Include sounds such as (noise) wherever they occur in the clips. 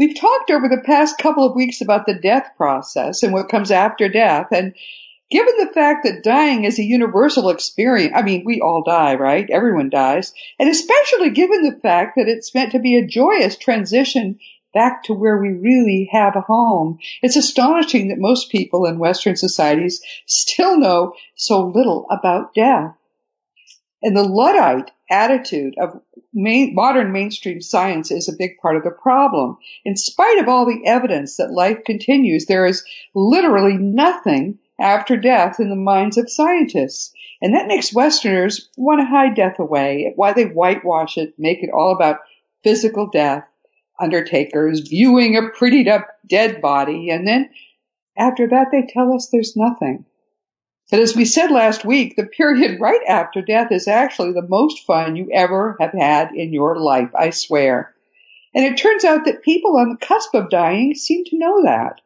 We've talked over the past couple of weeks about the death process and what comes after death. And given the fact that dying is a universal experience, I mean, we all die, right? Everyone dies. And especially given the fact that it's meant to be a joyous transition back to where we really have a home. It's astonishing that most people in Western societies still know so little about death. And the Luddite attitude of main, modern mainstream science is a big part of the problem. In spite of all the evidence that life continues, there is literally nothing after death in the minds of scientists. And that makes Westerners want to hide death away, why they whitewash it, make it all about physical death, undertakers viewing a prettied up dead body, and then after that they tell us there's nothing. But as we said last week, the period right after death is actually the most fun you ever have had in your life, I swear. And it turns out that people on the cusp of dying seem to know that.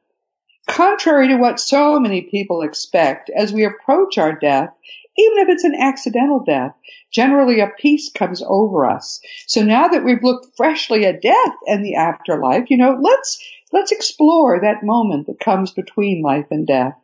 Contrary to what so many people expect, as we approach our death, even if it's an accidental death, generally a peace comes over us. So now that we've looked freshly at death and the afterlife, you know, let's, let's explore that moment that comes between life and death.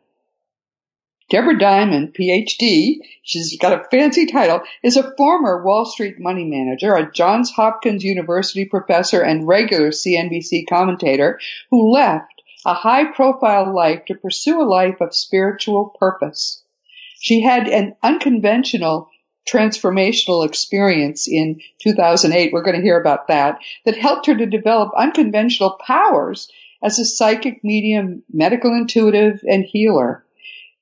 Deborah Diamond, PhD, she's got a fancy title, is a former Wall Street money manager, a Johns Hopkins University professor, and regular CNBC commentator who left a high profile life to pursue a life of spiritual purpose. She had an unconventional transformational experience in 2008. We're going to hear about that that helped her to develop unconventional powers as a psychic medium, medical intuitive, and healer.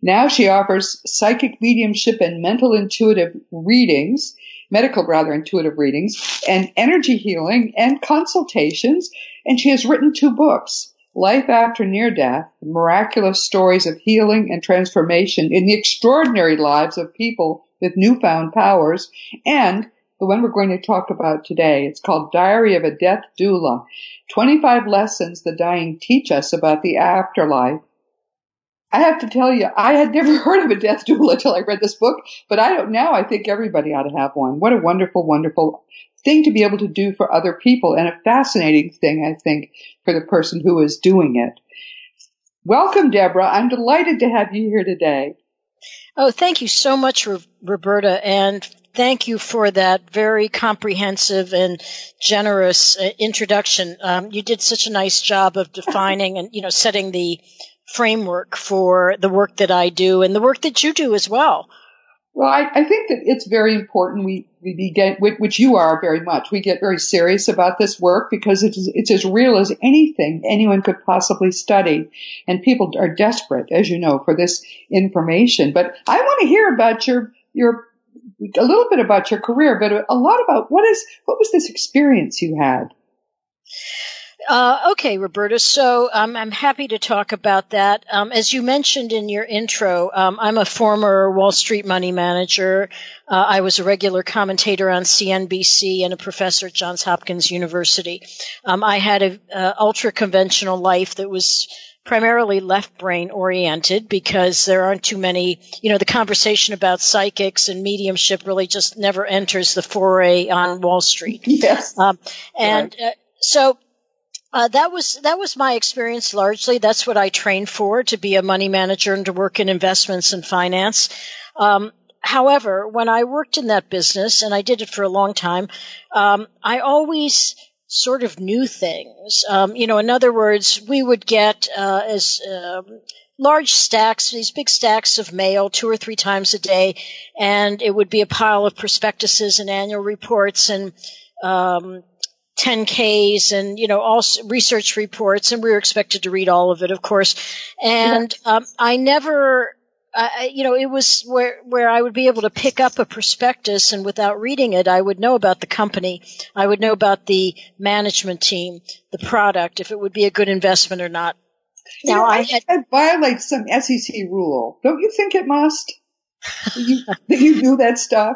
Now she offers psychic mediumship and mental intuitive readings, medical rather intuitive readings, and energy healing and consultations. And she has written two books. Life After Near Death, miraculous stories of healing and transformation in the extraordinary lives of people with newfound powers, and the one we're going to talk about today. It's called Diary of a Death Doula. 25 lessons the dying teach us about the afterlife I have to tell you, I had never (laughs) heard of a death doula until I read this book, but I don't now. I think everybody ought to have one. What a wonderful, wonderful thing to be able to do for other people and a fascinating thing, I think, for the person who is doing it. Welcome, Deborah. I'm delighted to have you here today. Oh, thank you so much, Roberta, and thank you for that very comprehensive and generous uh, introduction. Um, you did such a nice job of defining and you know setting the framework for the work that I do and the work that you do as well. Well, I, I think that it's very important we, we begin, which you are very much. We get very serious about this work because it's, it's as real as anything anyone could possibly study. And people are desperate, as you know, for this information. But I want to hear about your, your, a little bit about your career, but a lot about what is, what was this experience you had? Uh, okay, Roberta. So um, I'm happy to talk about that. Um, as you mentioned in your intro, um, I'm a former Wall Street money manager. Uh, I was a regular commentator on CNBC and a professor at Johns Hopkins University. Um, I had an ultra conventional life that was primarily left brain oriented because there aren't too many, you know, the conversation about psychics and mediumship really just never enters the foray on Wall Street. (laughs) Yes. Um, and uh, so uh, that was that was my experience largely. That's what I trained for to be a money manager and to work in investments and finance. Um, however, when I worked in that business, and I did it for a long time, um, I always sort of knew things. Um, you know, in other words, we would get uh, as um, large stacks, these big stacks of mail two or three times a day, and it would be a pile of prospectuses and annual reports and um, 10Ks and, you know, all research reports, and we were expected to read all of it, of course. And um, I never, I, you know, it was where where I would be able to pick up a prospectus, and without reading it, I would know about the company, I would know about the management team, the product, if it would be a good investment or not. now you know, I had that violates some SEC rule. Don't you think it must? you, that you do that stuff.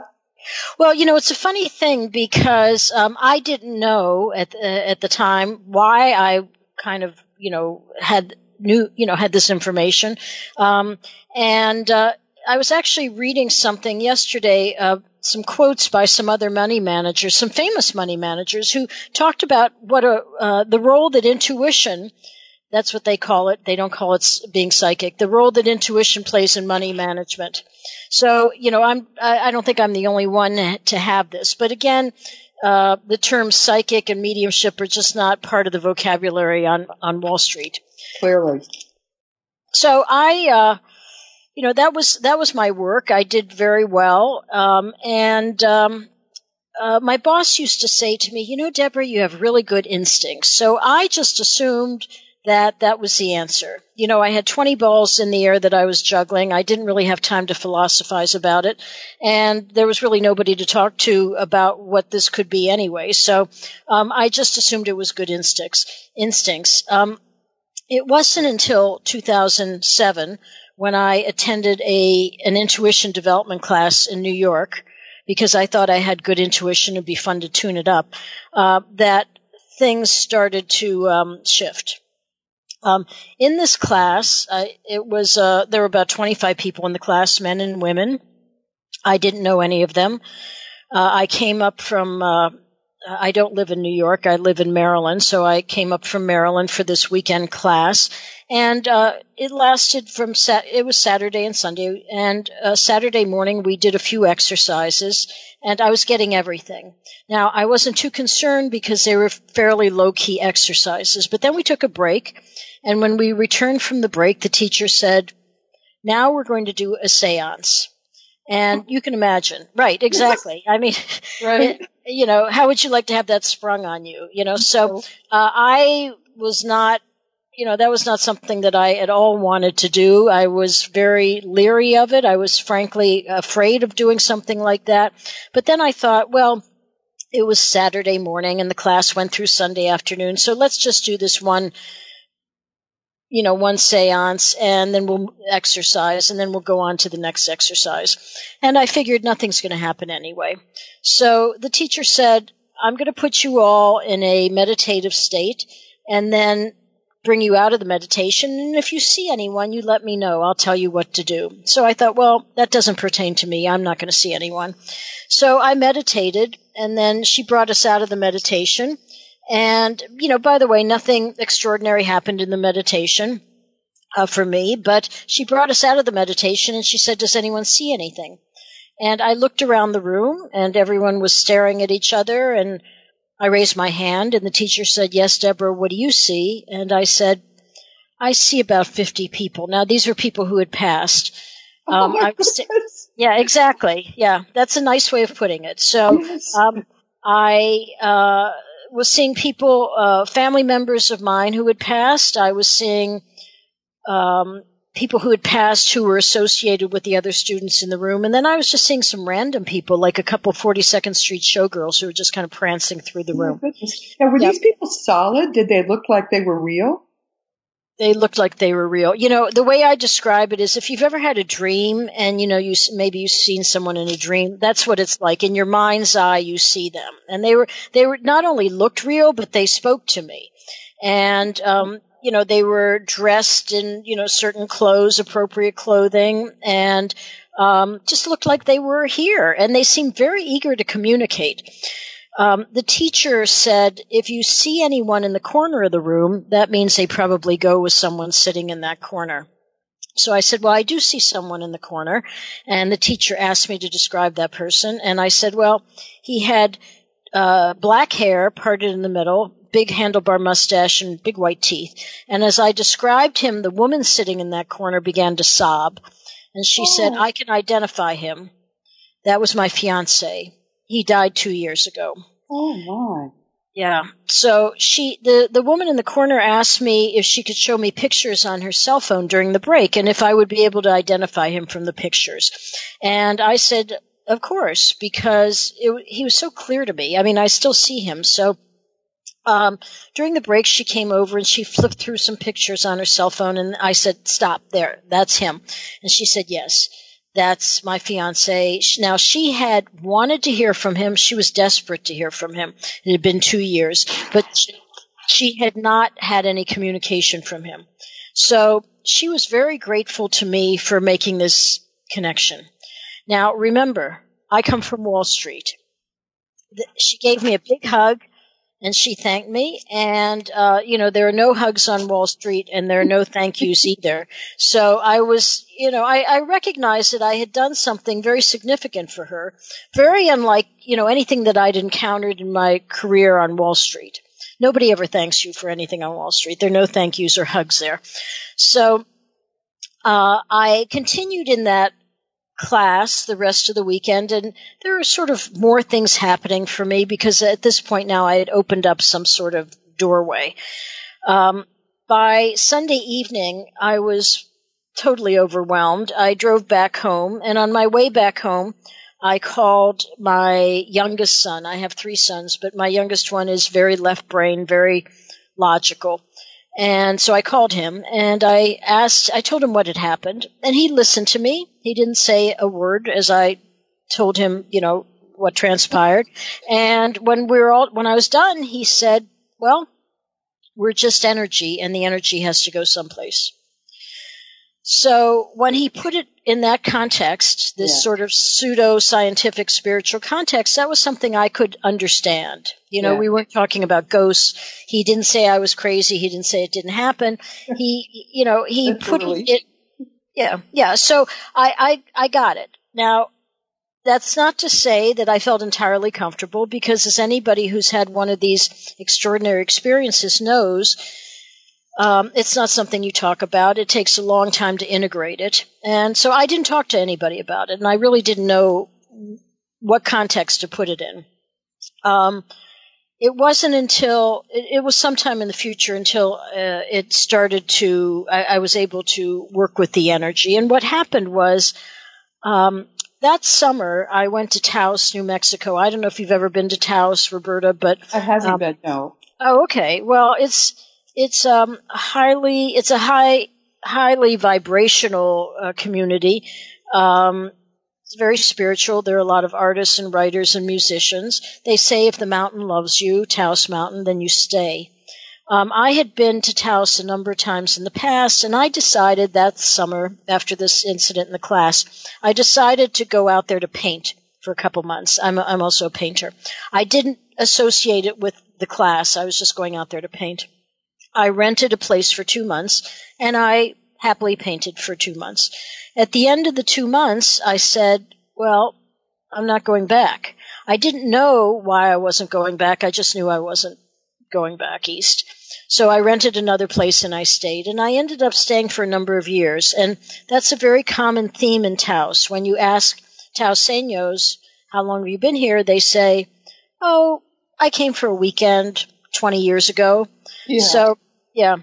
Well, you know, it's a funny thing because um, I didn't know at the, at the time why I kind of, you know, had knew, you know, had this information, um, and uh, I was actually reading something yesterday, uh, some quotes by some other money managers, some famous money managers who talked about what a, uh, the role that intuition that's what they call it. They don't call it being psychic. The role that intuition plays in money management. So, you know, I'm, I don't think I'm the only one to have this. But again, uh, the terms psychic and mediumship are just not part of the vocabulary on, on Wall Street. Clearly. So I, uh, you know, that was, that was my work. I did very well. Um, and, um, uh, my boss used to say to me, you know, Deborah, you have really good instincts. So I just assumed that that was the answer. You know, I had 20 balls in the air that I was juggling. I didn't really have time to philosophize about it. And there was really nobody to talk to about what this could be anyway. So, um, I just assumed it was good instincts, instincts. Um, it wasn't until 2007 when I attended a, an intuition development class in New York because I thought I had good intuition. It'd be fun to tune it up. Uh, that things started to um, shift. Um, in this class, uh, it was uh, there were about 25 people in the class, men and women. I didn't know any of them. Uh, I came up from. I don't live in New York. I live in Maryland, so I came up from Maryland for this weekend class, and uh, it lasted from sat- it was Saturday and Sunday. And uh, Saturday morning we did a few exercises, and I was getting everything. Now I wasn't too concerned because they were fairly low key exercises. But then we took a break and when we returned from the break, the teacher said, now we're going to do a seance. And you can imagine, right? Exactly. I mean, (laughs) right. It, you know, how would you like to have that sprung on you? You know, so uh, I was not, you know, that was not something that I at all wanted to do. I was very leery of it. I was frankly afraid of doing something like that. But then I thought, well, it was Saturday morning and the class went through Sunday afternoon, so let's just do this one you know, one seance and then we'll exercise and then we'll go on to the next exercise. And I figured nothing's going to happen anyway. So the teacher said, I'm going to put you all in a meditative state and then bring you out of the meditation. And if you see anyone, you let me know. I'll tell you what to do. So I thought, well, that doesn't pertain to me. I'm not going to see anyone. So I meditated and then she brought us out of the meditation and, you know, by the way, nothing extraordinary happened in the meditation uh, for me, but she brought us out of the meditation and she said, Does anyone see anything? And I looked around the room and everyone was staring at each other and I raised my hand and the teacher said, Yes, Deborah, what do you see? And I said, I see about 50 people. Now, these are people who had passed. (laughs) Oh um, oh yeah, exactly. Yeah, that's a nice way of putting it. So, um, I, uh, was seeing people, uh, family members of mine who had passed. I was seeing um, people who had passed who were associated with the other students in the room. And then I was just seeing some random people, like a couple 42nd Street showgirls who were just kind of prancing through the room. now, were yep. these people solid? Did they look like they were real? They looked like they were real. You know, the way I describe it is if you've ever had a dream and, you know, you, maybe you've seen someone in a dream, that's what it's like. In your mind's eye, you see them. And they were, they were not only looked real, but they spoke to me. And, um, you know, they were dressed in, you know, certain clothes, appropriate clothing, and, um, just looked like they were here. And they seemed very eager to communicate. Um, the teacher said, if you see anyone in the corner of the room, that means they probably go with someone sitting in that corner. So I said, well, I do see someone in the corner. And the teacher asked me to describe that person. And I said, well, he had uh, black hair parted in the middle, big handlebar mustache, and big white teeth. And as I described him, the woman sitting in that corner began to sob. And she oh. said, I can identify him. That was my fiance. He died two years ago. Oh my. Yeah. So she, the, the woman in the corner asked me if she could show me pictures on her cell phone during the break and if I would be able to identify him from the pictures. And I said, of course, because it, he was so clear to me. I mean, I still see him. So Um, during the break, she came over and she flipped through some pictures on her cell phone, and I said, "Stop there, that's him." And she said, "Yes." That's my fiance. Now she had wanted to hear from him. She was desperate to hear from him. It had been two years, but she had not had any communication from him. So she was very grateful to me for making this connection. Now remember, I come from Wall Street. She gave me a big hug and she thanked me. And, uh, you know, there are no hugs on Wall Street and there are no thank yous (laughs) either. So I was, you know, I, I recognized that I had done something very significant for her, very unlike, you know, anything that I'd encountered in my career on Wall Street. Nobody ever thanks you for anything on Wall Street. There are no thank yous or hugs there. So, uh, I continued in that class the rest of the weekend and there were sort of more things happening for me because at this point now I had opened up some sort of doorway. Um, by Sunday evening, I was totally overwhelmed. I drove back home and on my way back home, I called my youngest son. I have three sons, but my youngest one is very left brain, very logical. And so I called him and I asked, I told him what had happened and he listened to me. He didn't say a word as I told him, you know, what transpired. And when we were all, when I was done, he said, well, we're just energy and the energy has to go someplace. So when he put it in that context, this yeah. sort of pseudo scientific spiritual context, that was something I could understand. You know, yeah. we weren't talking about ghosts. He didn't say I was crazy. He didn't say it didn't happen. (laughs) He, you know, he put it, yeah, yeah. So I, I, I got it. Now, that's not to say that I felt entirely comfortable because as anybody who's had one of these extraordinary experiences knows, um, it's not something you talk about. It takes a long time to integrate it. And so I didn't talk to anybody about it, and I really didn't know what context to put it in. Um, it wasn't until it, it, was sometime in the future until uh, it started to I, I, was able to work with the energy. And what happened was um, that summer I went to Taos, New Mexico. I don't know if you've ever been to Taos, Roberta, but I haven't um, been. No. Oh, okay. Well, it's it's um highly it's a high highly vibrational uh, community. Um, it's very spiritual. There are a lot of artists and writers and musicians. They say if the mountain loves you, Taos Mountain, then you stay. Um, I had been to Taos a number of times in the past, and I decided that summer, after this incident in the class, I decided to go out there to paint for a couple months. I'm, I'm also a painter. I didn't associate it with the class. I was just going out there to paint. I rented a place for two months and I happily painted for two months. At the end of the two months, I said, well, I'm not going back. I didn't know why I wasn't going back. I just knew I wasn't going back east. So I rented another place and I stayed and I ended up staying for a number of years. And that's a very common theme in Taos. When you ask Taoseños, how long have you been here? They say, oh, I came for a weekend 20 years ago. Yeah. So yeah.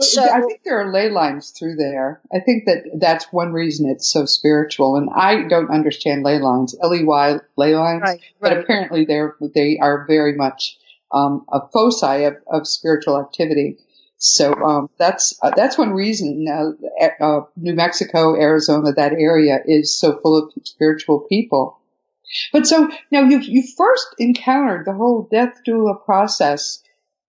So, I think there are ley lines through there. I think that that's one reason it's so spiritual. And I don't understand ley lines, L-E-Y, ley lines, right, but apparently they're, they are very much, um, a foci of, of spiritual activity. So, um, that's, uh, that's one reason, uh, uh, New Mexico, Arizona, that area is so full of spiritual people. But so now you, you first encountered the whole death doula process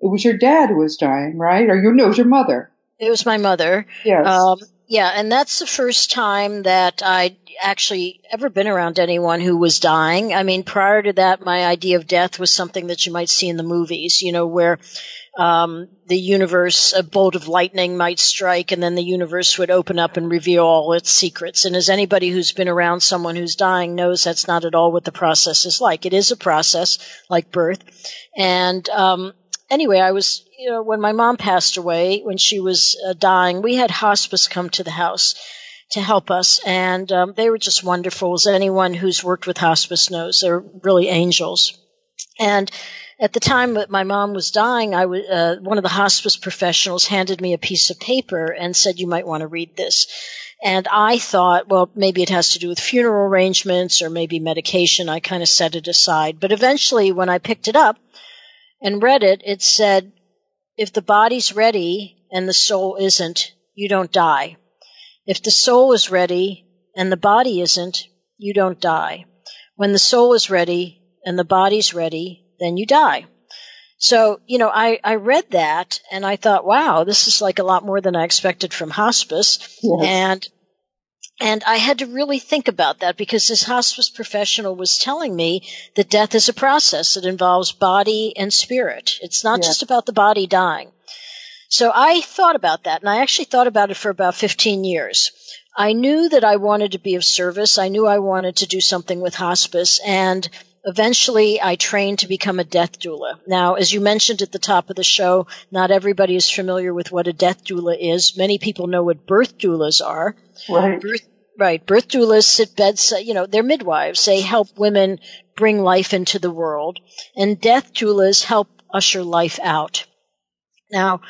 it was your dad who was dying, right? Or your no, it was your mother. It was my mother. Yes. Um, yeah, and that's the first time that I'd actually ever been around anyone who was dying. I mean, prior to that, my idea of death was something that you might see in the movies, you know, where um, the universe, a bolt of lightning might strike, and then the universe would open up and reveal all its secrets. And as anybody who's been around someone who's dying knows, that's not at all what the process is like. It is a process like birth, and um, anyway, I was, you know, when my mom passed away, when she was uh, dying, we had hospice come to the house to help us, and um, they were just wonderful. As anyone who's worked with hospice knows, they're really angels. And at the time that my mom was dying, I was, uh, one of the hospice professionals handed me a piece of paper and said, "You might want to read this." And I thought, well, maybe it has to do with funeral arrangements or maybe medication. I kind of set it aside. But eventually, when I picked it up, and read it, it said, if the body's ready and the soul isn't, you don't die. If the soul is ready and the body isn't, you don't die. When the soul is ready and the body's ready, then you die. So, you know, I, I read that and I thought, wow, this is like a lot more than I expected from hospice. Yes. And and I had to really think about that because this hospice professional was telling me that death is a process. that involves body and spirit. It's not just about the body dying. So I thought about that and I actually thought about it for about 15 years. I knew that I wanted to be of service. I knew I wanted to do something with hospice and eventually I trained to become a death doula. Now, as you mentioned at the top of the show, not everybody is familiar with what a death doula is. Many people know what birth doulas are. Right. Birth, right. Birth doulas sit bedside, you know, they're midwives. They help women bring life into the world. And death doulas help usher life out. Now,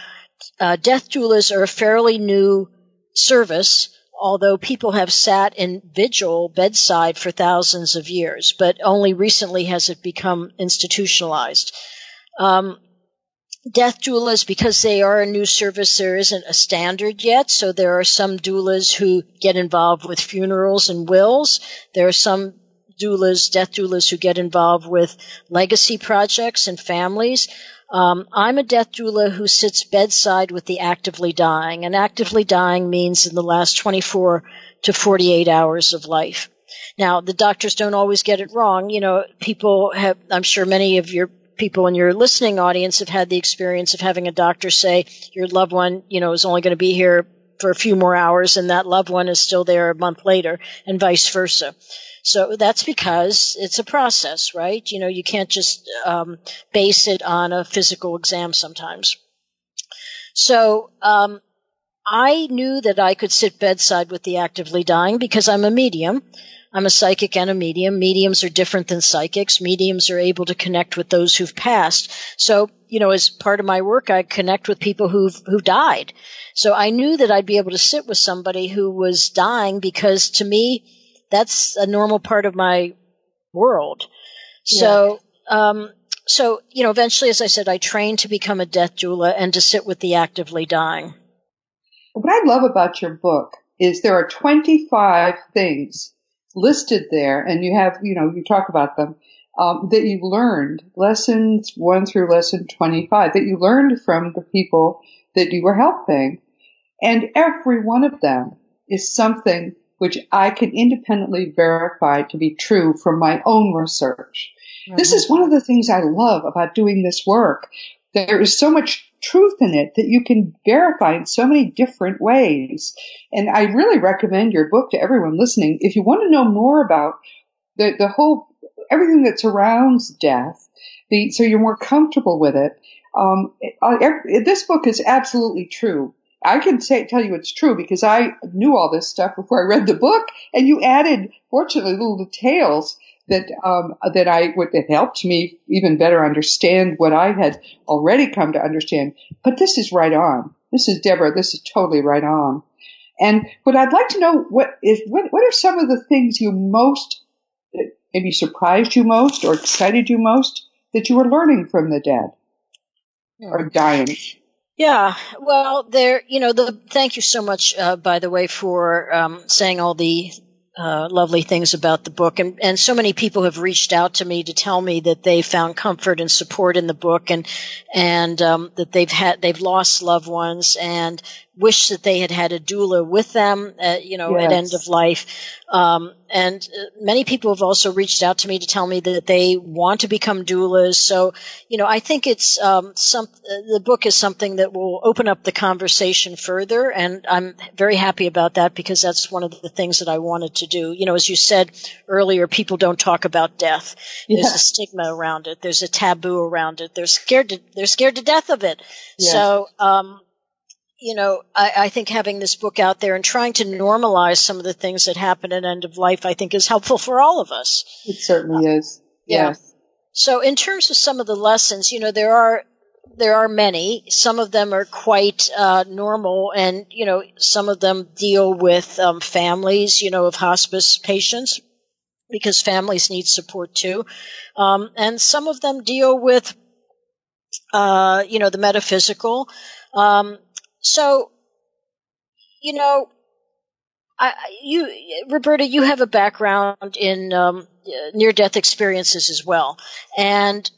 uh, death doulas are a fairly new service although people have sat in vigil bedside for thousands of years, but only recently has it become institutionalized. Um, death doulas, because they are a new service, there isn't a standard yet. So there are some doulas who get involved with funerals and wills. There are some doulas, death doulas who get involved with legacy projects and families. Um, I'm a death doula who sits bedside with the actively dying, and actively dying means in the last 24 to 48 hours of life. Now, the doctors don't always get it wrong. You know, people have, I'm sure many of your people in your listening audience have had the experience of having a doctor say your loved one, you know, is only going to be here for a few more hours and that loved one is still there a month later and vice versa. So that's because it's a process, right? You know, you can't just um, base it on a physical exam sometimes. So um, I knew that I could sit bedside with the actively dying because I'm a medium. I'm a psychic and a medium. Mediums are different than psychics. Mediums are able to connect with those who've passed. So, you know, as part of my work, I connect with people who've, who died. So I knew that I'd be able to sit with somebody who was dying because to me, that's a normal part of my world. So, yeah. um, so, you know, eventually, as I said, I trained to become a death doula and to sit with the actively dying. What I love about your book is there are 25 things listed there and you have, you know, you talk about them, um, that you learned, lessons 1 through lesson 25, that you learned from the people that you were helping. And every one of them is something which I can independently verify to be true from my own research. Mm-hmm. This is one of the things I love about doing this work. There is so much truth in it that you can verify in so many different ways. And I really recommend your book to everyone listening. If you want to know more about the, the whole, everything that surrounds death, the, so you're more comfortable with it, um, this book is absolutely true. I can say, tell you it's true because I knew all this stuff before I read the book, and you added, fortunately, little details that um, that I that helped me even better understand what I had already come to understand. But this is right on. This is Deborah. This is totally right on. And what I'd like to know what is what what are some of the things you most maybe surprised you most or excited you most that you were learning from the dead or dying? Yeah, well, there, you know, the thank you so much, uh, by the way, for um, saying all the uh, lovely things about the book, and and so many people have reached out to me to tell me that they found comfort and support in the book, and and um, that they've had they've lost loved ones, and wish that they had had a doula with them, at, you know, yes. at end of life. Um, and uh, many people have also reached out to me to tell me that they want to become doulas. So, you know, I think it's um, some the book is something that will open up the conversation further, and I'm very happy about that because that's one of the things that I wanted to do. You know, as you said earlier, people don't talk about death. There's a stigma around it. There's a taboo around it. They're scared to they're scared to death of it. So, um, you know, I, I, think having this book out there and trying to normalize some of the things that happen at end of life, I think is helpful for all of us. It certainly uh, is. Yes. Yeah. So in terms of some of the lessons, you know, there are there are many. Some of them are quite uh, normal, and you know, some of them deal with um, families, you know, of hospice patients because families need support too, um, and some of them deal with uh, you know, the metaphysical. Um, so, you know, I, you, Roberta, you have a background in um, near-death experiences as well, and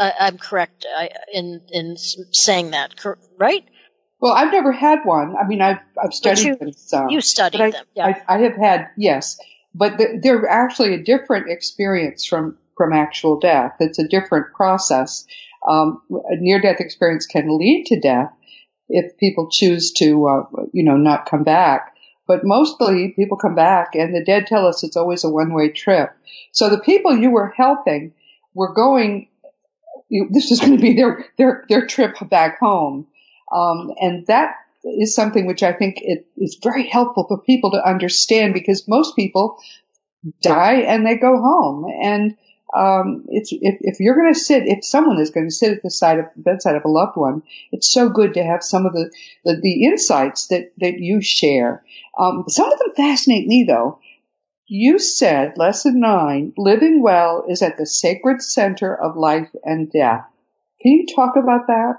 I, am correct in in saying that, right? Well, I've never had one. I mean, I've I've studied you, them some. You studied I, them, yeah. I, I, have had yes, but they're actually a different experience from from actual death. It's a different process. Um, a near death experience can lead to death if people choose to, uh, you know, not come back. But mostly people come back and the dead tell us it's always a one way trip. So the people you were helping were going, you, this is going to be their, their, their trip back home. Um, and that is something which I think it is very helpful for people to understand because most people die and they go home. And um, it's if, if you're going to sit, if someone is going to sit at the side of bedside of a loved one, it's so good to have some of the the, the insights that that you share. Um, some of them fascinate me though. You said lesson nine, living well is at the sacred center of life and death. Can you talk about that?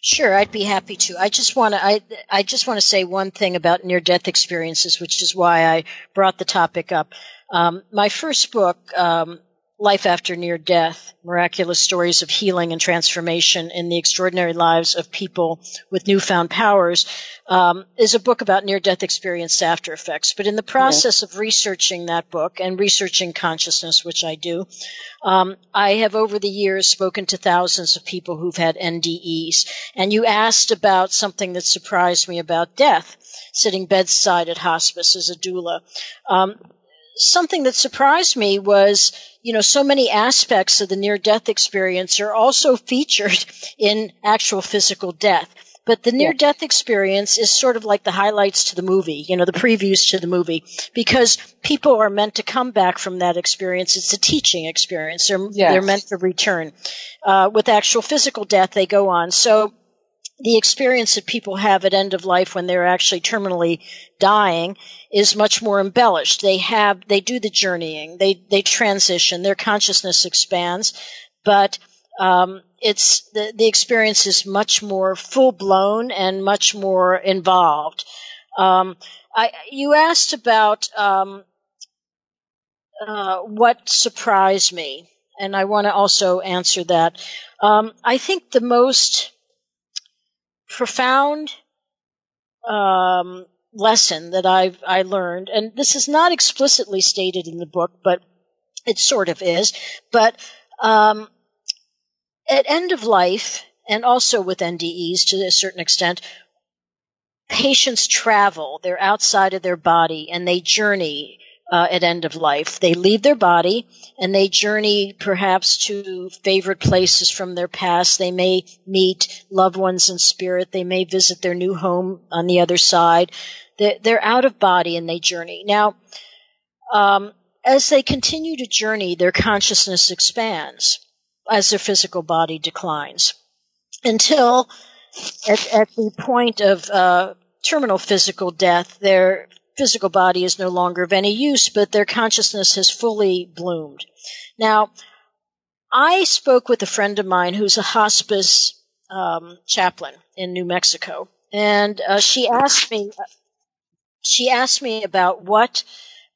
Sure, I'd be happy to. I just want to I I just want to say one thing about near death experiences, which is why I brought the topic up. Um, my first book, um, Life After Near Death Miraculous Stories of Healing and Transformation in the Extraordinary Lives of People with Newfound Powers, um, is a book about near death experience after effects. But in the process of researching that book and researching consciousness, which I do, um, I have over the years spoken to thousands of people who've had NDEs. And you asked about something that surprised me about death, sitting bedside at hospice as a doula. Um, something that surprised me was, you know, so many aspects of the near death experience are also featured (laughs) in actual physical death. But the near death experience is sort of like the highlights to the movie, you know, the previews to the movie, because people are meant to come back from that experience. It's a teaching experience. They're, yes. they're meant to return. Uh, with actual physical death, they go on. So the experience that people have at end of life when they're actually terminally dying is much more embellished. They have, they do the journeying, they, they transition, their consciousness expands, but, um, it's, the, the experience is much more full blown and much more involved. Um, I, you asked about, um, uh, what surprised me, and I want to also answer that. Um, I think the most profound um, lesson that I've I learned, and this is not explicitly stated in the book, but it sort of is. But um, at end of life, and also with NDEs to a certain extent, patients travel. They're outside of their body and they journey uh, at end of life. They leave their body and they journey perhaps to favorite places from their past. They may meet loved ones in spirit. They may visit their new home on the other side. They're, out of body and they journey. Now, um, as they continue to journey, their consciousness expands as their physical body declines until at, at the point of uh, terminal physical death, their physical body is no longer of any use, but their consciousness has fully bloomed. Now, I spoke with a friend of mine who's a hospice um, chaplain in New Mexico, and uh, she asked me. She asked me about what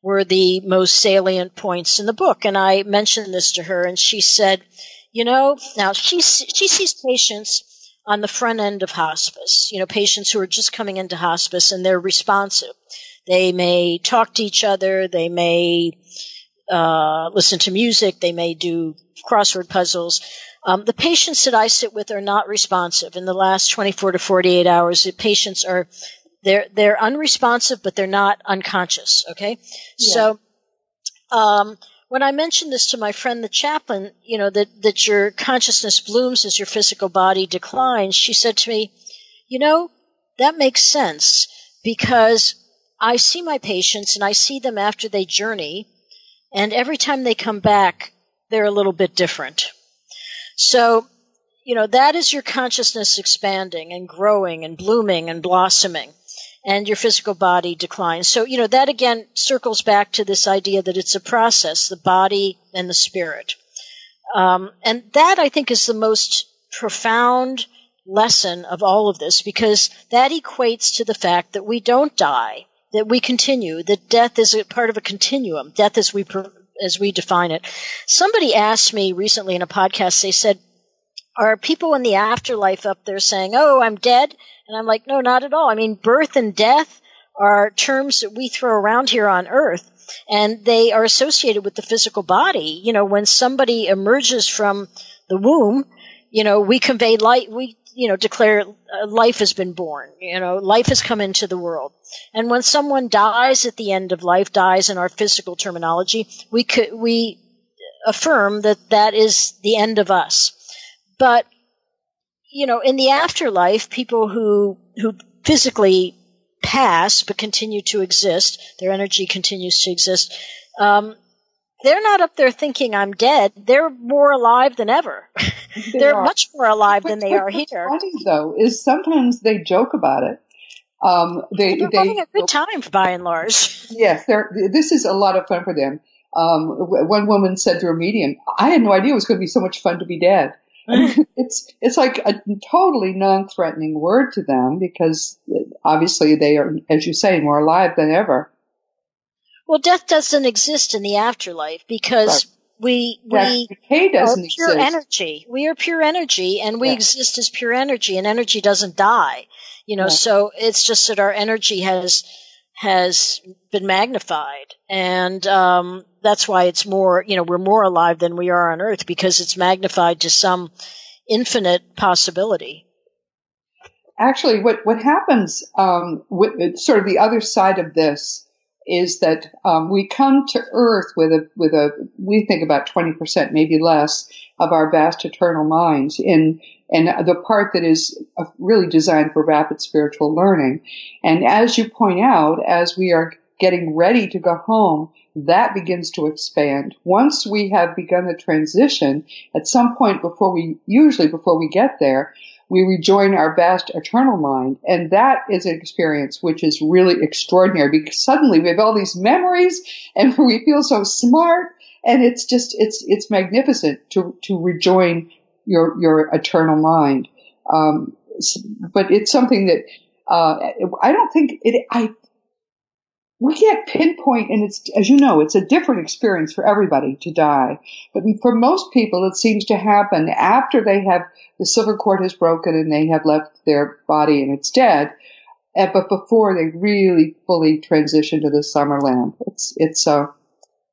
were the most salient points in the book, and I mentioned this to her, and she said, "You know, now she she sees patients." on the front end of hospice, you know, patients who are just coming into hospice and they're responsive. They may talk to each other. They may uh, listen to music. They may do crossword puzzles. Um, the patients that I sit with are not responsive. In the last 24 to 48 hours, the patients are they're they're unresponsive, but they're not unconscious. Okay, yeah. so um, when I mentioned this to my friend the chaplain, you know that that your consciousness blooms as your physical body declines, she said to me, "You know that makes sense because I see my patients and I see them after they journey, and every time they come back, they're a little bit different. So, you know, that is your consciousness expanding and growing and blooming and blossoming, and your physical body declines. So, you know, that again circles back to this idea that it's a process, the body and the spirit. Um, and that I think is the most profound lesson of all of this because that equates to the fact that we don't die, that we continue, that death is a part of a continuum. Death as we as we define it. Somebody asked me recently in a podcast. They said, "Are people in the afterlife up there saying, "Oh, I'm dead"?" And I'm like, "No, not at all. I mean, birth and death are terms that we throw around here on Earth." and they are associated with the physical body. You know, when somebody emerges from the womb, you know, we convey light, we, you know, declare uh, life has been born, you know, life has come into the world. And when someone dies at the end of life, dies in our physical terminology, we could, we affirm that that is the end of us. But, you know, in the afterlife, people who, who physically pass but continue to exist, their energy continues to exist, um, they're not up there thinking I'm dead. They're more alive than ever. They they're are. much more alive than they are what's here. Funny though is sometimes they joke about it. Um, they they're they, having a good time by and large. (laughs) Yes, this is a lot of fun for them. Um, one woman said to her medium, "I had no idea it was going to be so much fun to be dead." (laughs) it's it's like a totally non-threatening word to them because obviously they are, as you say, more alive than ever. Well, death doesn't exist in the afterlife because we we decay doesn't are pure exist. energy. We are pure energy, and we exist as pure energy, and energy doesn't die. You know, so it's just that our energy has has been magnified, and um, that's why it's more. You know, we're more alive than we are on Earth because it's magnified to some infinite possibility. Actually, what what happens um, with sort of the other side of this is that um, we come to Earth with a with a we think about twenty percent, maybe less, of our vast eternal minds in and the part that is uh, really designed for rapid spiritual learning. And as you point out, as we are getting ready to go home, that begins to expand. Once we have begun the transition, at some point before we, usually before we get there, we rejoin our vast eternal mind. And that is an experience which is really extraordinary because suddenly we have all these memories and (laughs) we feel so smart. And it's just, it's, it's magnificent to, to rejoin your, your eternal mind. Um, but it's something that, uh, I don't think it, I we can't pinpoint, and it's, as you know, it's a different experience for everybody to die. But for most people, it seems to happen after they have, the silver cord has broken and they have left their body and it's dead. Eh, but before they really fully transition to the summerland. It's, it's, uh,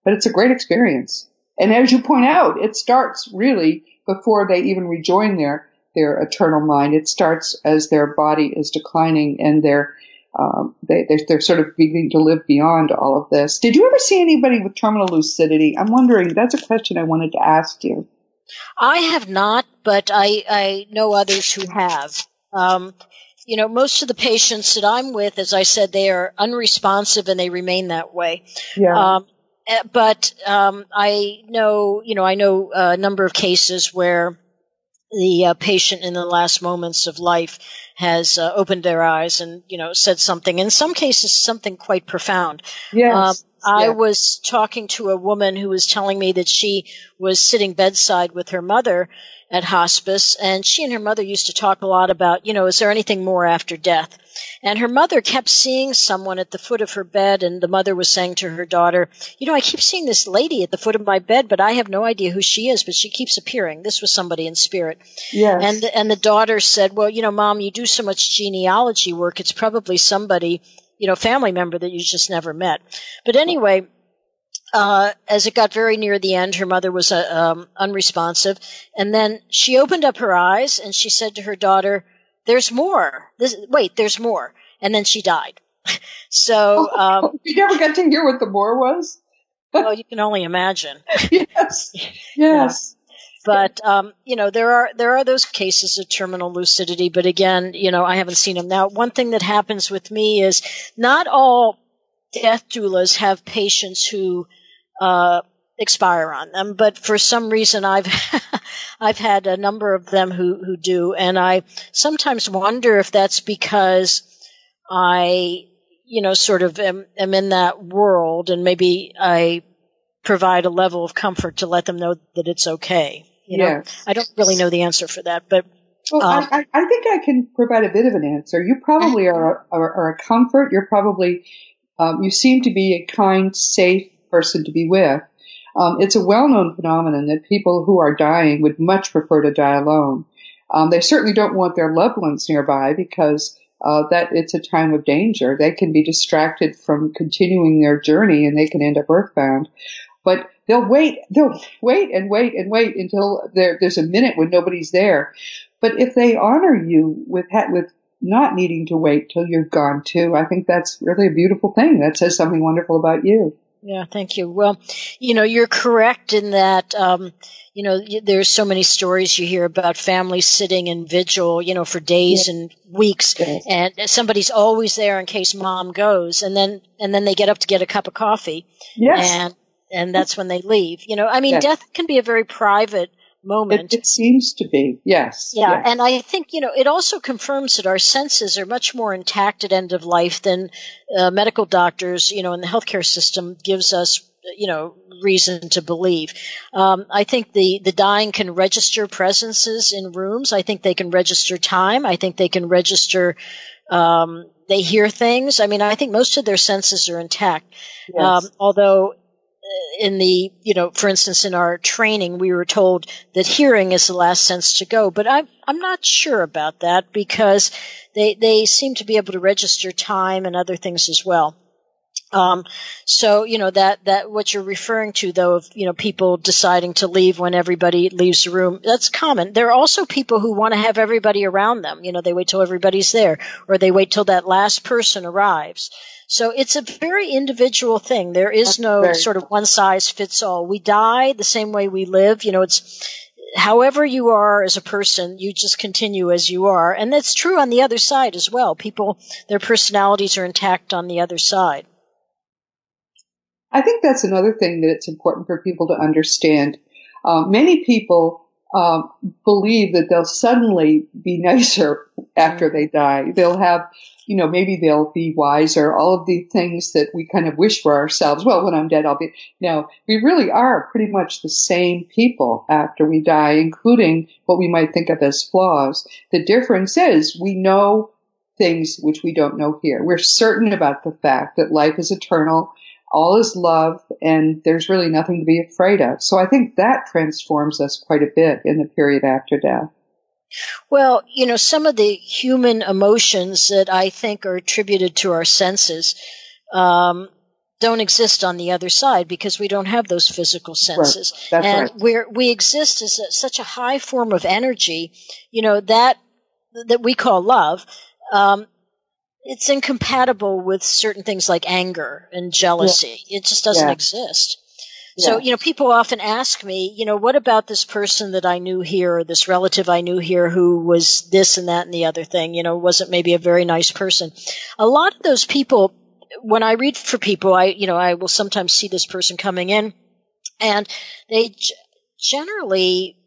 but it's a great experience. And as you point out, it starts really before they even rejoin their, their eternal mind. It starts as their body is declining and their, um, they, they're, they're, sort of beginning to live beyond all of this. Did you ever see anybody with terminal lucidity? I'm wondering, that's a question I wanted to ask you. I have not, but I, I know others who have. Um, you know, most of the patients that I'm with, as I said, they are unresponsive and they remain that way. Yeah. Um, eh, but um, I know, you know, I know a number of cases where the uh, patient in the last moments of life has uh, opened their eyes and you know said something in some cases something quite profound yes um, I yeah. was talking to a woman who was telling me that she was sitting bedside with her mother at hospice and she and her mother used to talk a lot about, you know, is there anything more after death? And her mother kept seeing someone at the foot of her bed and the mother was saying to her daughter, you know, I keep seeing this lady at the foot of my bed, but I have no idea who she is, but she keeps appearing. This was somebody in spirit. Yes. And, and the daughter said, well, you know, mom, you do so much genealogy work. It's probably somebody, you know, family member that you just never met. But anyway, uh, as it got very near the end, her mother was uh, um, unresponsive, and then she opened up her eyes and she said to her daughter, "There's more. This, wait, there's more." And then she died. (laughs) so um, (laughs) you never got to hear what the more was. well, you can only imagine. (laughs) yes, yes. But um, you know there are there are those cases of terminal lucidity, but again, you know I haven't seen them. Now, one thing that happens with me is not all death doulas have patients who uh, expire on them. But for some reason, I've (laughs) I've had a number of them who who do, and I sometimes wonder if that's because I, you know, sort of am, am in that world, and maybe I provide a level of comfort to let them know that it's okay. You know, Yes. I don't really know the answer for that, but Well, Um, I, I think I can provide a bit of an answer. You probably are a, are, are a comfort. You're probably, um, you seem to be a kind, safe person to be with. Um, it's a well-known phenomenon that people who are dying would much prefer to die alone. Um, they certainly don't want their loved ones nearby because uh, that it's a time of danger. They can be distracted from continuing their journey and they can end up earthbound. But they'll wait, they'll wait and wait and wait until there, there's a minute when nobody's there. But if they honor you with with not needing to wait till you're gone too, I think that's really a beautiful thing. That says something wonderful about you. Yeah, thank you. Well, you know, you're correct in that, um, you know, there's so many stories you hear about families sitting in vigil, you know, for days and weeks, Yes. and somebody's always there in case mom goes, and then and then they get up to get a cup of coffee, Yes, and and that's when they leave. You know, I mean, Yes. death can be a very private moment. it, it seems to be. Yes. Yeah, yes. and I think you know it also confirms that our senses are much more intact at end of life than uh, medical doctors, you know, in the healthcare system gives us, you know, reason to believe. Um, I think the the dying can register presences in rooms. I think they can register time. I think they can register. Um, they hear things. I mean, I think most of their senses are intact. Yes. Um, although in the, you know, for instance, in our training, we were told that hearing is the last sense to go, but I'm, I'm not sure about that because they, they seem to be able to register time and other things as well. Um, so, you know, that, that, what you're referring to though, of, you know, people deciding to leave when everybody leaves the room, that's common. There are also people who want to have everybody around them. You know, they wait till everybody's there or they wait till that last person arrives. So it's a very individual thing. There is That's no very sort of one size fits all. We die the same way we live. You know, it's, however you are as a person, you just continue as you are. And that's true on the other side as well. People, their personalities are intact on the other side. I think that's another thing that it's important for people to understand. Uh, many people um, believe that they'll suddenly be nicer after they die. They'll have, you know, maybe they'll be wiser. All of the things that we kind of wish for ourselves. Well, when I'm dead, I'll be. No, we really are pretty much the same people after we die, including what we might think of as flaws. The difference is we know things which we don't know here. We're certain about the fact that life is eternal all is love and there's really nothing to be afraid of. So I think that transforms us quite a bit in the period after death. Well, you know, some of the human emotions that I think are attributed to our senses um, don't exist on the other side because we don't have those physical senses, That's and right. we're we exist as a, such a high form of energy. You know that that we call love. Um, it's incompatible with certain things like anger and jealousy. It just doesn't Yeah. exist. So, Yeah. you know, people often ask me, you know, what about this person that I knew here or this relative I knew here who was this and that and the other thing, you know, wasn't maybe a very nice person. A lot of those people, when I read for people, I, you know, I will sometimes see this person coming in and they g- generally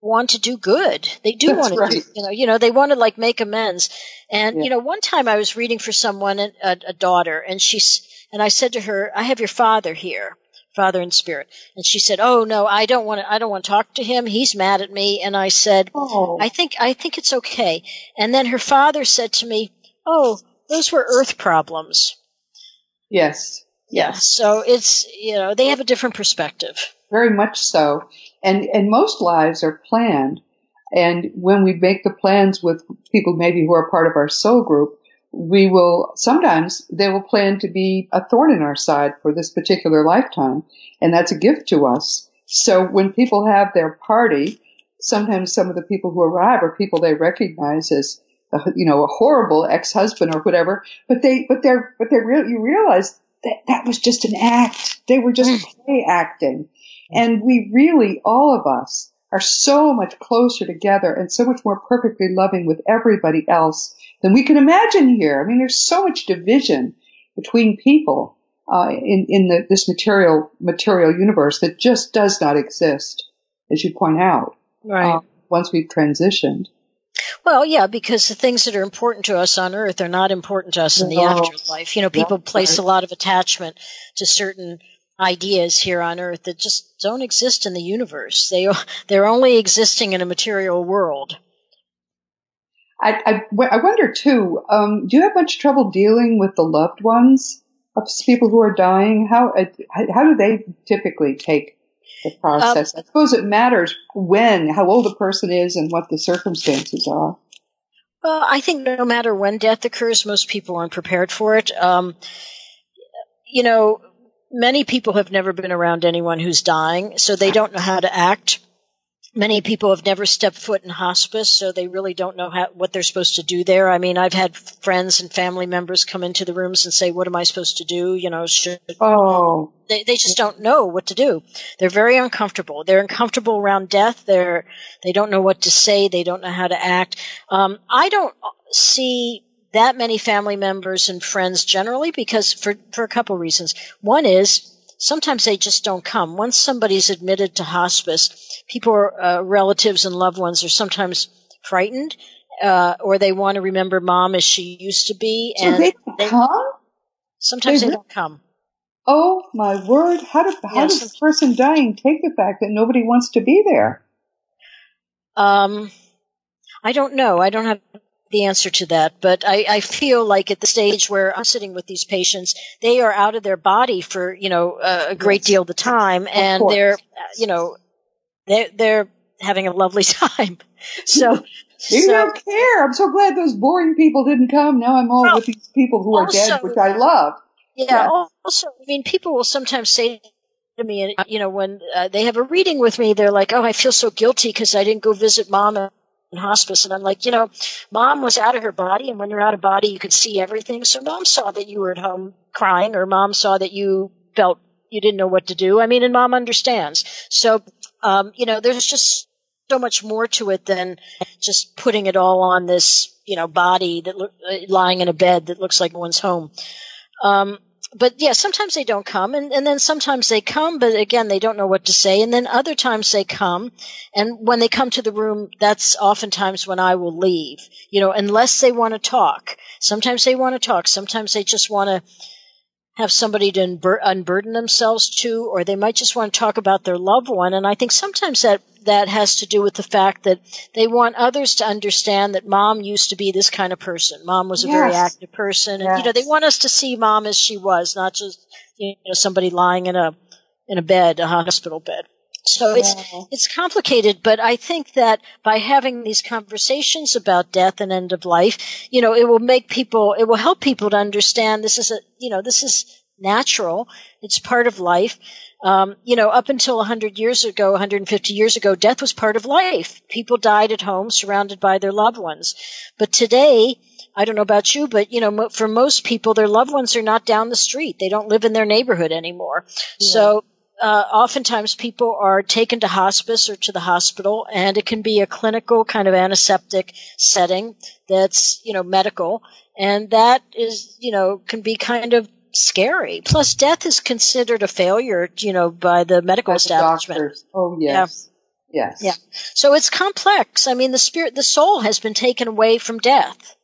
want to do good. They do That's want to, right. do, you know, you know, they want to like make amends. And Yeah. you know, one time I was reading for someone, a, a daughter, and she's, and I said to her, "I have your father here, father in spirit," and she said, "Oh no, I don't want to. I don't want to talk to him. He's mad at me." And I said, Oh, "I think, I think it's okay." And then her father said to me, "Oh, those were earth problems." yes. Yeah. So it's, you know, they have a different perspective. Very much so. And, and most lives are planned. And when we make the plans with people maybe who are part of our soul group, we will, sometimes they will plan to be a thorn in our side for this particular lifetime. And that's a gift to us. So when people have their party, sometimes some of the people who arrive are people they recognize as, uh, you know, a horrible ex-husband or whatever, but they, but they're, but they real, you realize that that was just an act. They were just play acting. And we really, all of us, are so much closer together and so much more perfectly loving with everybody else than we can imagine here. I mean, there's so much division between people uh, in in the, this material material universe that just does not exist, as you point out. Right. uh, once we've transitioned. Well, yeah, because the things that are important to us on earth are not important to us in the No. afterlife. You know, people Yeah, place right. a lot of attachment to certain ideas here on earth that just don't exist in the universe. They they're only existing in a material world. I, I, I wonder too. Um, do you have much trouble dealing with the loved ones of people who are dying? How uh, how do they typically take the process? Um, I suppose it matters when, how old a person is, and what the circumstances are. Well, I think no matter when death occurs, most people aren't prepared for it. Um, you know, many people have never been around anyone who's dying, so they don't know how to act. Many people have never stepped foot in hospice, so they really don't know how, what they're supposed to do there. I mean, I've had friends and family members come into the rooms and say, "What am I supposed to do?" You know, should oh, they they just don't know what to do. They're very uncomfortable. They're uncomfortable around death. They're they don't know what to say. They don't know how to act. Um, I don't see that many family members and friends generally because for for a couple reasons. One is sometimes they just don't come. Once somebody's admitted to hospice, people, are, uh, relatives and loved ones are sometimes frightened, uh, or they want to remember mom as she used to be. So and they, they come? Sometimes they, they don't come. Oh my word! How, do, how yes. does the person dying take the fact that nobody wants to be there? Um, I don't know. I don't have the answer to that, but I, I feel like at the stage where I'm sitting with these patients, they are out of their body for you know a, great deal of the time, and they're you know they're they're having a lovely (laughs) time. So you so, don't care. I'm so glad those boring people didn't come. Now I'm all well, with these people who are also, dead, which I love. Yeah, yeah. Also, I mean, people will sometimes say to me, you know, when uh, they have a reading with me, they're like, "Oh, I feel so guilty because I didn't go visit mom in hospice. And I'm like, you know, mom was out of her body. And when you're out of body, you could see everything. So mom saw that you were at home crying or mom saw that you felt you didn't know what to do. I mean, and mom understands. So, um, you know, there's just so much more to it than just putting it all on this, you know, body that lo- lying in a bed that looks like one's home. Um, but yeah, sometimes they don't come and, and then sometimes they come, but again, they don't know what to say. And then other times they come and when they come to the room, that's oftentimes when I will leave, you know, unless they want to talk. Sometimes they want to talk. Sometimes they just want to have somebody to unbur- unburden themselves to, or they might just want to talk about their loved one. And I think sometimes that, that has to do with the fact that they want others to understand that mom used to be this kind of person. Mom was a yes. very active person. And, yes. you know, they want us to see mom as she was, not just, you know, somebody lying in a, in a bed, a hospital bed. So it's it's complicated, but I think that by having these conversations about death and end of life, you know, it will make people, it will help people to understand this is a, you know, this is natural. It's part of life. Um, you know, up until 100 years ago, 150 years ago, death was part of life. People died at home, surrounded by their loved ones. But today, I don't know about you, but you know, for most people, their loved ones are not down the street. They don't live in their neighborhood anymore. Yeah. So uh, oftentimes people are taken to hospice or to the hospital, and it can be a clinical kind of antiseptic setting that's you know medical, and that is you know can be kind of scary. Plus, death is considered a failure, you know, by the medical by establishment. Doctors. Oh yes. Yeah. Yes. Yeah. So it's complex. I mean, the spirit, the soul has been taken away from death.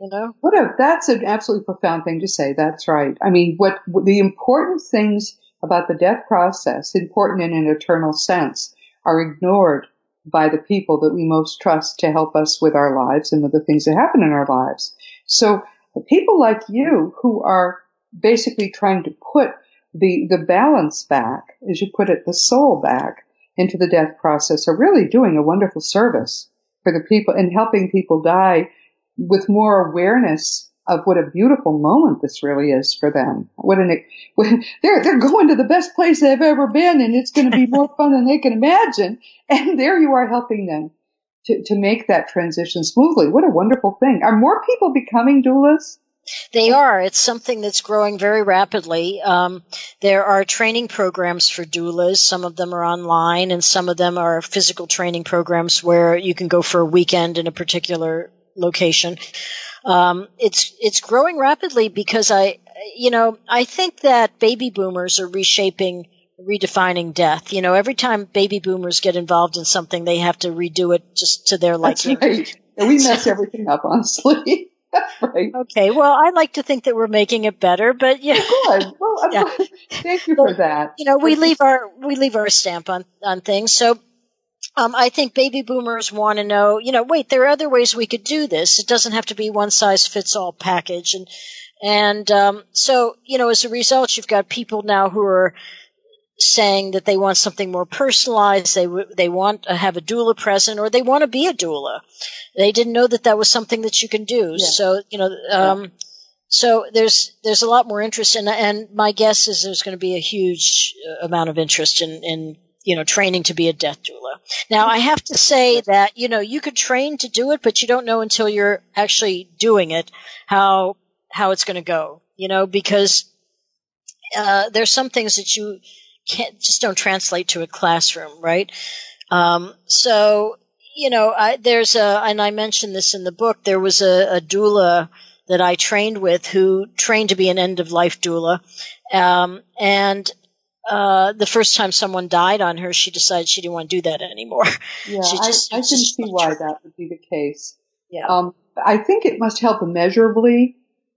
You know? What a, that's an absolutely profound thing to say. That's right. I mean, what, the important things about the death process, important in an eternal sense, are ignored by the people that we most trust to help us with our lives and with the things that happen in our lives. So people like you who are basically trying to put the, the balance back, as you put it, the soul back into the death process are really doing a wonderful service for the people and helping people die with more awareness of what a beautiful moment this really is for them. What an (laughs) they're they're going to the best place they've ever been, and it's going to be (laughs) more fun than they can imagine. And there you are helping them to to make that transition smoothly. What a wonderful thing! Are more people becoming doulas? They are. It's something that's growing very rapidly. Um, there are training programs for doulas. Some of them are online, and some of them are physical training programs where you can go for a weekend in a particular location. Um, it's it's growing rapidly because I, you know, I think that baby boomers are reshaping, redefining death. You know, every time baby boomers get involved in something, they have to redo it just to their liking. Right. We mess everything up, honestly. (laughs) right. Okay. Well, I like to think that we're making it better, but yeah. Good. Well, (laughs) Yeah. thank you for that. you know, we leave our we leave our stamp on on things. So um, I think baby boomers want to know, you know, wait, there are other ways we could do this. It doesn't have to be one size fits all package, and and um, so you know, as a result, you've got people now who are saying that they want something more personalized. They w- they want to have a doula present, or they want to be a doula. They didn't know that that was something that you can do. Yeah. So you know. Um, so there's there's a lot more interest, and and my guess is there's going to be a huge uh, amount of interest in in you know training to be a death doula. Now I have to say that you know you could train to do it, but you don't know until you're actually doing it how how it's going to go. You know because uh, there's some things that you can't just don't translate to a classroom, right? Um, so you know I, there's a and I mentioned this in the book. There was a, a doula that I trained with who trained to be an end of life doula. Um, and uh, the first time someone died on her, she decided she didn't want to do that anymore. (laughs) Yeah, She I, just- I can see why (laughs) that would be the case. Yeah. Um, I think it must help immeasurably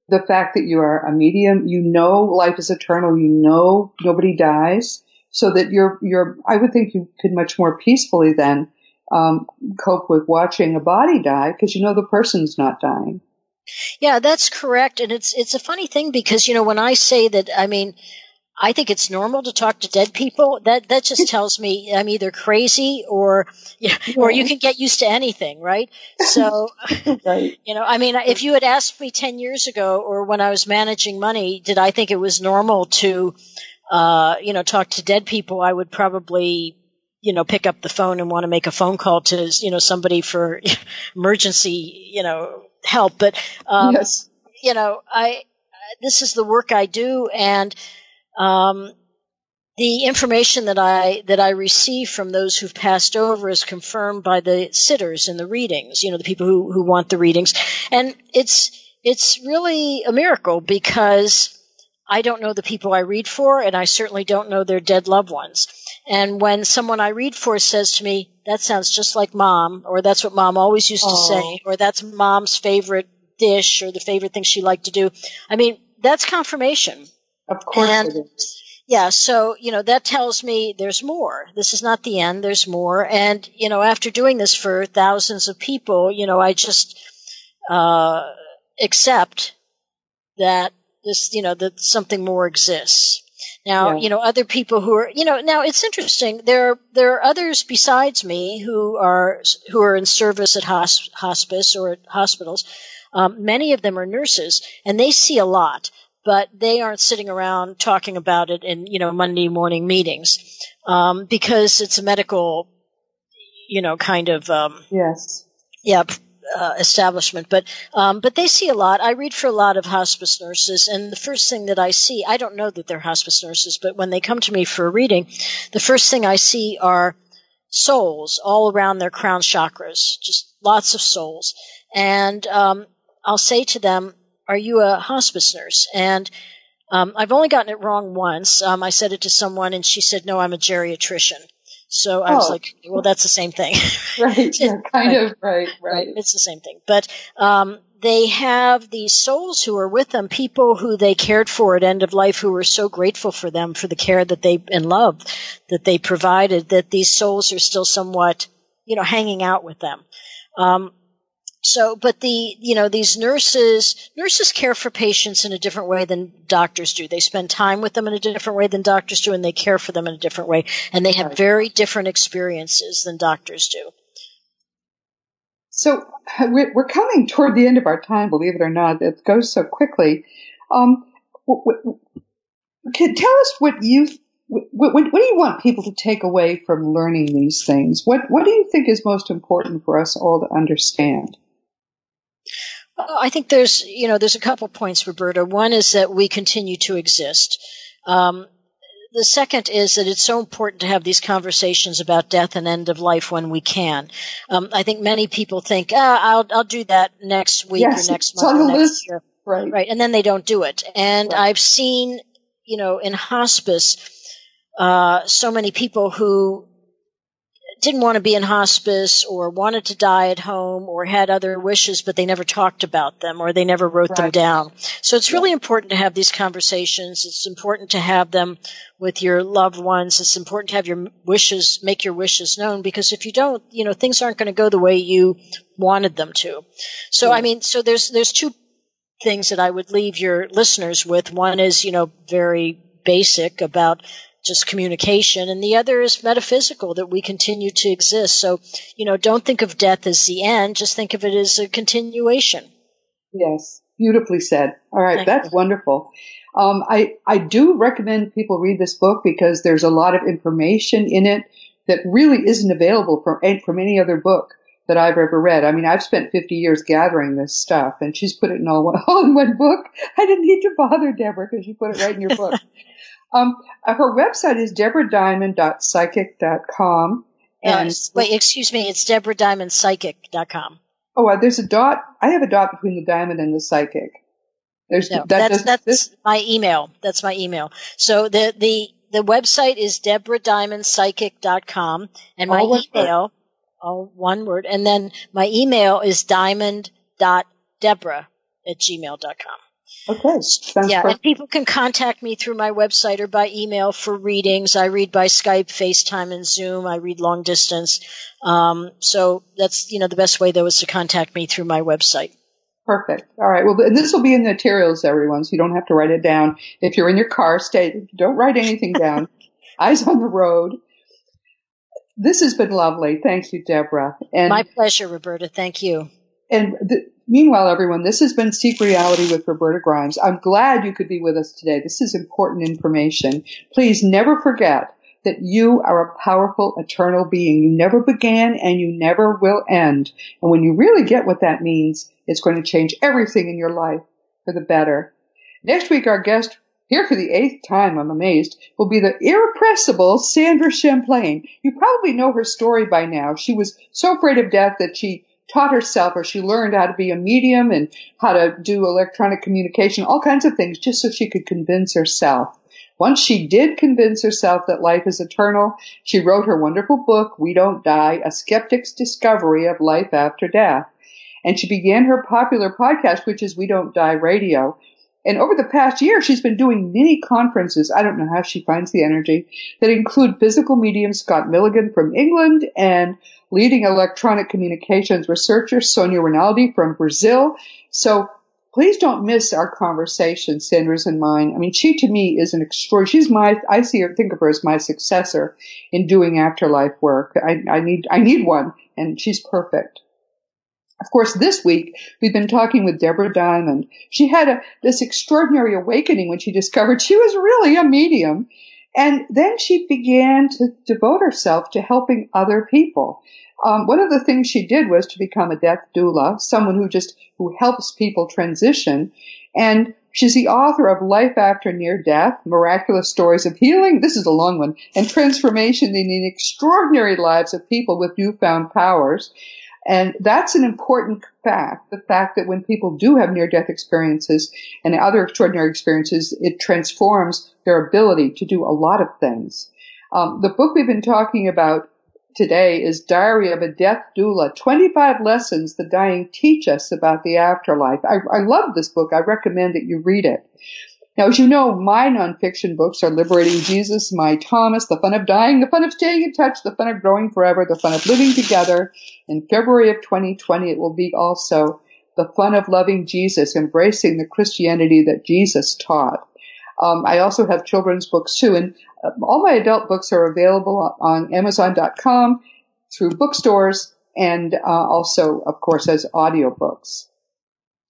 the fact that you are a medium. You know life is eternal. You know nobody dies, so that you're you're. I would think you could much more peacefully then um, cope with watching a body die because you know the person's not dying. Yeah, that's correct. And it's it's a funny thing because you know when I say that, I mean, I think it's normal to talk to dead people. That that just (laughs) tells me I'm either crazy or yeah, or you can get used to anything, right? So (laughs) Right. you know, I mean, if you had asked me ten years ago or when I was managing money, did I think it was normal to, uh, you know, talk to dead people? I would probably you know, pick up the phone and want to make a phone call to, you know, somebody for (laughs) emergency, you know, help. But, um, yes. you know, I, this is the work I do and, um, the information that I, that I receive from those who've passed over is confirmed by the sitters in the readings, you know, the people who, who want the readings. And it's, it's really a miracle because I don't know the people I read for and I certainly don't know their dead loved ones. And when someone I read for says to me, that sounds just like mom, or that's what mom always used to say, or that's mom's favorite dish, or the favorite thing she liked to do. I mean, that's confirmation. Of course And- it is. Yeah, so, you know, that tells me there's more. This is not the end, there's more. And, you know, after doing this for thousands of people, you know, I just, uh, accept that this, you know, that something more exists. Now, Yeah. you know, other people who are, you know, now it's interesting. There, are, there are others besides me who are, who are in service at hosp- hospice or at hospitals. Um, many of them are nurses and they see a lot, but they aren't sitting around talking about it in, you know, Monday morning meetings, um, because it's a medical, you know, kind of, um, Yes. yeah, uh, establishment. But um, but they see a lot. I read for a lot of hospice nurses, and the first thing that I see, I don't know that they're hospice nurses, but when they come to me for a reading, the first thing I see are souls all around their crown chakras, just lots of souls. And um, I'll say to them, "Are you a hospice nurse?" And um, I've only gotten it wrong once. Um, I said it to someone, and she said, "No, I'm a geriatrician." So I was Oh. like, "Well, that's the same thing." (laughs) Right. (laughs) Yeah, kind Right. of. Right. Right. It's the same thing. But um, they have these souls who are with them, people who they cared for at end of life, who were so grateful for them for the care that they and love that they provided. That these souls are still somewhat, you know, hanging out with them. Um, so, but the you know these nurses nurses care for patients in a different way than doctors do. They spend time with them in a different way than doctors do, and they care for them in a different way, and they have very different experiences than doctors do. So we're coming toward the end of our time, believe it or not. It goes so quickly. Um, can tell us what you what, what do you want people to take away from learning these things? What what do you think is most important for us all to understand? I think there's, you know, there's a couple points, Roberta. One is that we continue to exist. Um, the second is that it's so important to have these conversations about death and end of life when we can. Um, I think many people think, ah, I'll, I'll do that next week Yes, or next month or next list. year. Right. Right. And then they don't do it. And Right. I've seen, you know, in hospice, uh, so many people who didn't want to be in hospice or wanted to die at home or had other wishes, but they never talked about them or they never wrote right. them down. So it's really important to have these conversations. It's important to have them with your loved ones. It's important to have your wishes, make your wishes known because if you don't, you know, things aren't going to go the way you wanted them to. So, I mean, so there's, there's two things that I would leave your listeners with. One is, you know, very basic about just communication, and the other is metaphysical that we continue to exist. So, you know, don't think of death as the end, just think of it as a continuation. Yes, beautifully said. All right, Thank that's you. wonderful. Um, I, I do recommend people read this book because there's a lot of information in it that really isn't available from, from any other book that I've ever read. I mean, I've spent 50 years gathering this stuff and she's put it in all, all (laughs) in one book. I didn't need to bother Deborah because you put it right in your book. (laughs) Um, uh, her website is deborahdiamond.psychic.com. And uh, wait, excuse me, it's deborahdiamondpsychic.com. Oh, uh, there's a dot. I have a dot between the diamond and the psychic. There's no, that that's that's this? my email. That's my email. So the the the website is deborahdiamondpsychic.com and my all email, all one word, and then my email is diamond.deborah at gmail.com. Okay. Sounds yeah, perfect. and people can contact me through my website or by email for readings. I read by Skype, FaceTime, and Zoom. I read long distance. Um, so that's you know the best way though is to contact me through my website. Perfect. All right. Well, and this will be in the materials, everyone, so you don't have to write it down. If you're in your car, stay. Don't write anything down. (laughs) Eyes on the road. This has been lovely. Thank you, Deborah. And my pleasure, Roberta. Thank you. And the, meanwhile, everyone, this has been Seek Reality with Roberta Grimes. I'm glad you could be with us today. This is important information. Please never forget that you are a powerful, eternal being. You never began and you never will end. And when you really get what that means, it's going to change everything in your life for the better. Next week, our guest, here for the eighth time, I'm amazed, will be the irrepressible Sandra Champlain. You probably know her story by now. She was so afraid of death that she taught herself or she learned how to be a medium and how to do electronic communication, all kinds of things just so she could convince herself. Once she did convince herself that life is eternal, she wrote her wonderful book, We Don't Die, A Skeptic's Discovery of Life After Death. And she began her popular podcast, which is We Don't Die Radio. And over the past year, she's been doing many conferences. I don't know how she finds the energy that include physical medium Scott Milligan from England and leading electronic communications researcher Sonia Rinaldi from Brazil. So please don't miss our conversation, Sandra's and mine. I mean, she to me is an extraordinary, she's my, I see her, think of her as my successor in doing afterlife work. I, I need, I need one and she's perfect. Of course, this week we've been talking with Deborah Diamond. She had a, this extraordinary awakening when she discovered she was really a medium and then she began to devote herself to helping other people. Um, one of the things she did was to become a death doula, someone who just who helps people transition. And she's the author of Life After Near Death: Miraculous Stories of Healing. This is a long one, and transformation in the extraordinary lives of people with newfound powers. And that's an important fact, the fact that when people do have near death experiences and other extraordinary experiences, it transforms their ability to do a lot of things. Um, the book we've been talking about today is Diary of a Death Doula 25 Lessons the Dying Teach Us About the Afterlife. I, I love this book. I recommend that you read it. Now, as you know, my nonfiction books are Liberating Jesus, My Thomas, The Fun of Dying, The Fun of Staying in Touch, The Fun of Growing Forever, The Fun of Living Together. In February of 2020, it will be also The Fun of Loving Jesus, Embracing the Christianity that Jesus taught. Um, I also have children's books too, and uh, all my adult books are available on Amazon.com, through bookstores, and uh, also, of course, as audiobooks.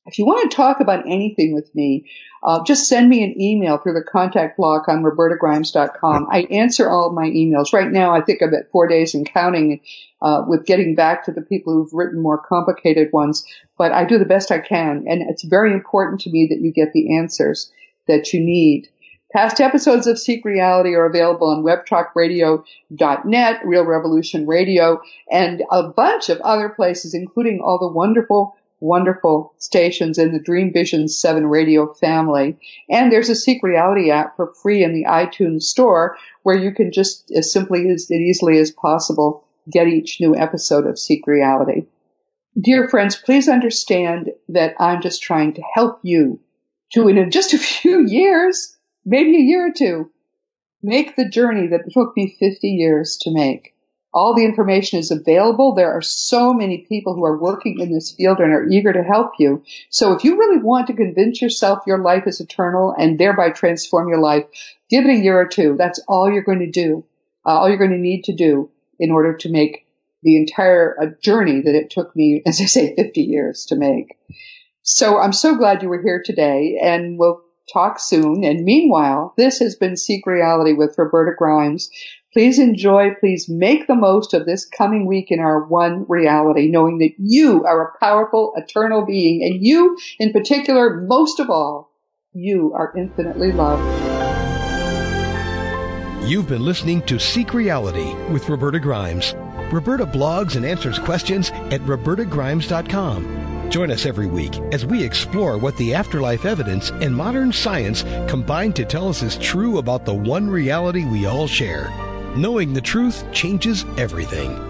If you want to talk about anything with me, uh, just send me an email through the contact block on robertagrimes.com. I answer all my emails. Right now, I think I'm at four days and counting uh, with getting back to the people who've written more complicated ones, but I do the best I can, and it's very important to me that you get the answers that you need. Past episodes of Seek Reality are available on webtalkradio.net, Real Revolution Radio, and a bunch of other places, including all the wonderful wonderful stations in the Dream Vision 7 radio family. And there's a Seek Reality app for free in the iTunes store where you can just as simply as easily as possible get each new episode of Seek Reality. Dear friends, please understand that I'm just trying to help you to, in just a (laughs) few years, maybe a year or two, make the journey that took me 50 years to make. All the information is available. There are so many people who are working in this field and are eager to help you. So if you really want to convince yourself your life is eternal and thereby transform your life, give it a year or two. That's all you're going to do. Uh, all you're going to need to do in order to make the entire uh, journey that it took me, (laughs) as I say, 50 years to make. So I'm so glad you were here today and we'll talk soon. And meanwhile, this has been Seek Reality with Roberta Grimes. Please enjoy, please make the most of this coming week in our one reality, knowing that you are a powerful, eternal being, and you, in particular, most of all, you are infinitely loved. You've been listening to Seek Reality with Roberta Grimes. Roberta blogs and answers questions at robertagrimes.com. Join us every week as we explore what the afterlife evidence and modern science combine to tell us is true about the one reality we all share. Knowing the truth changes everything.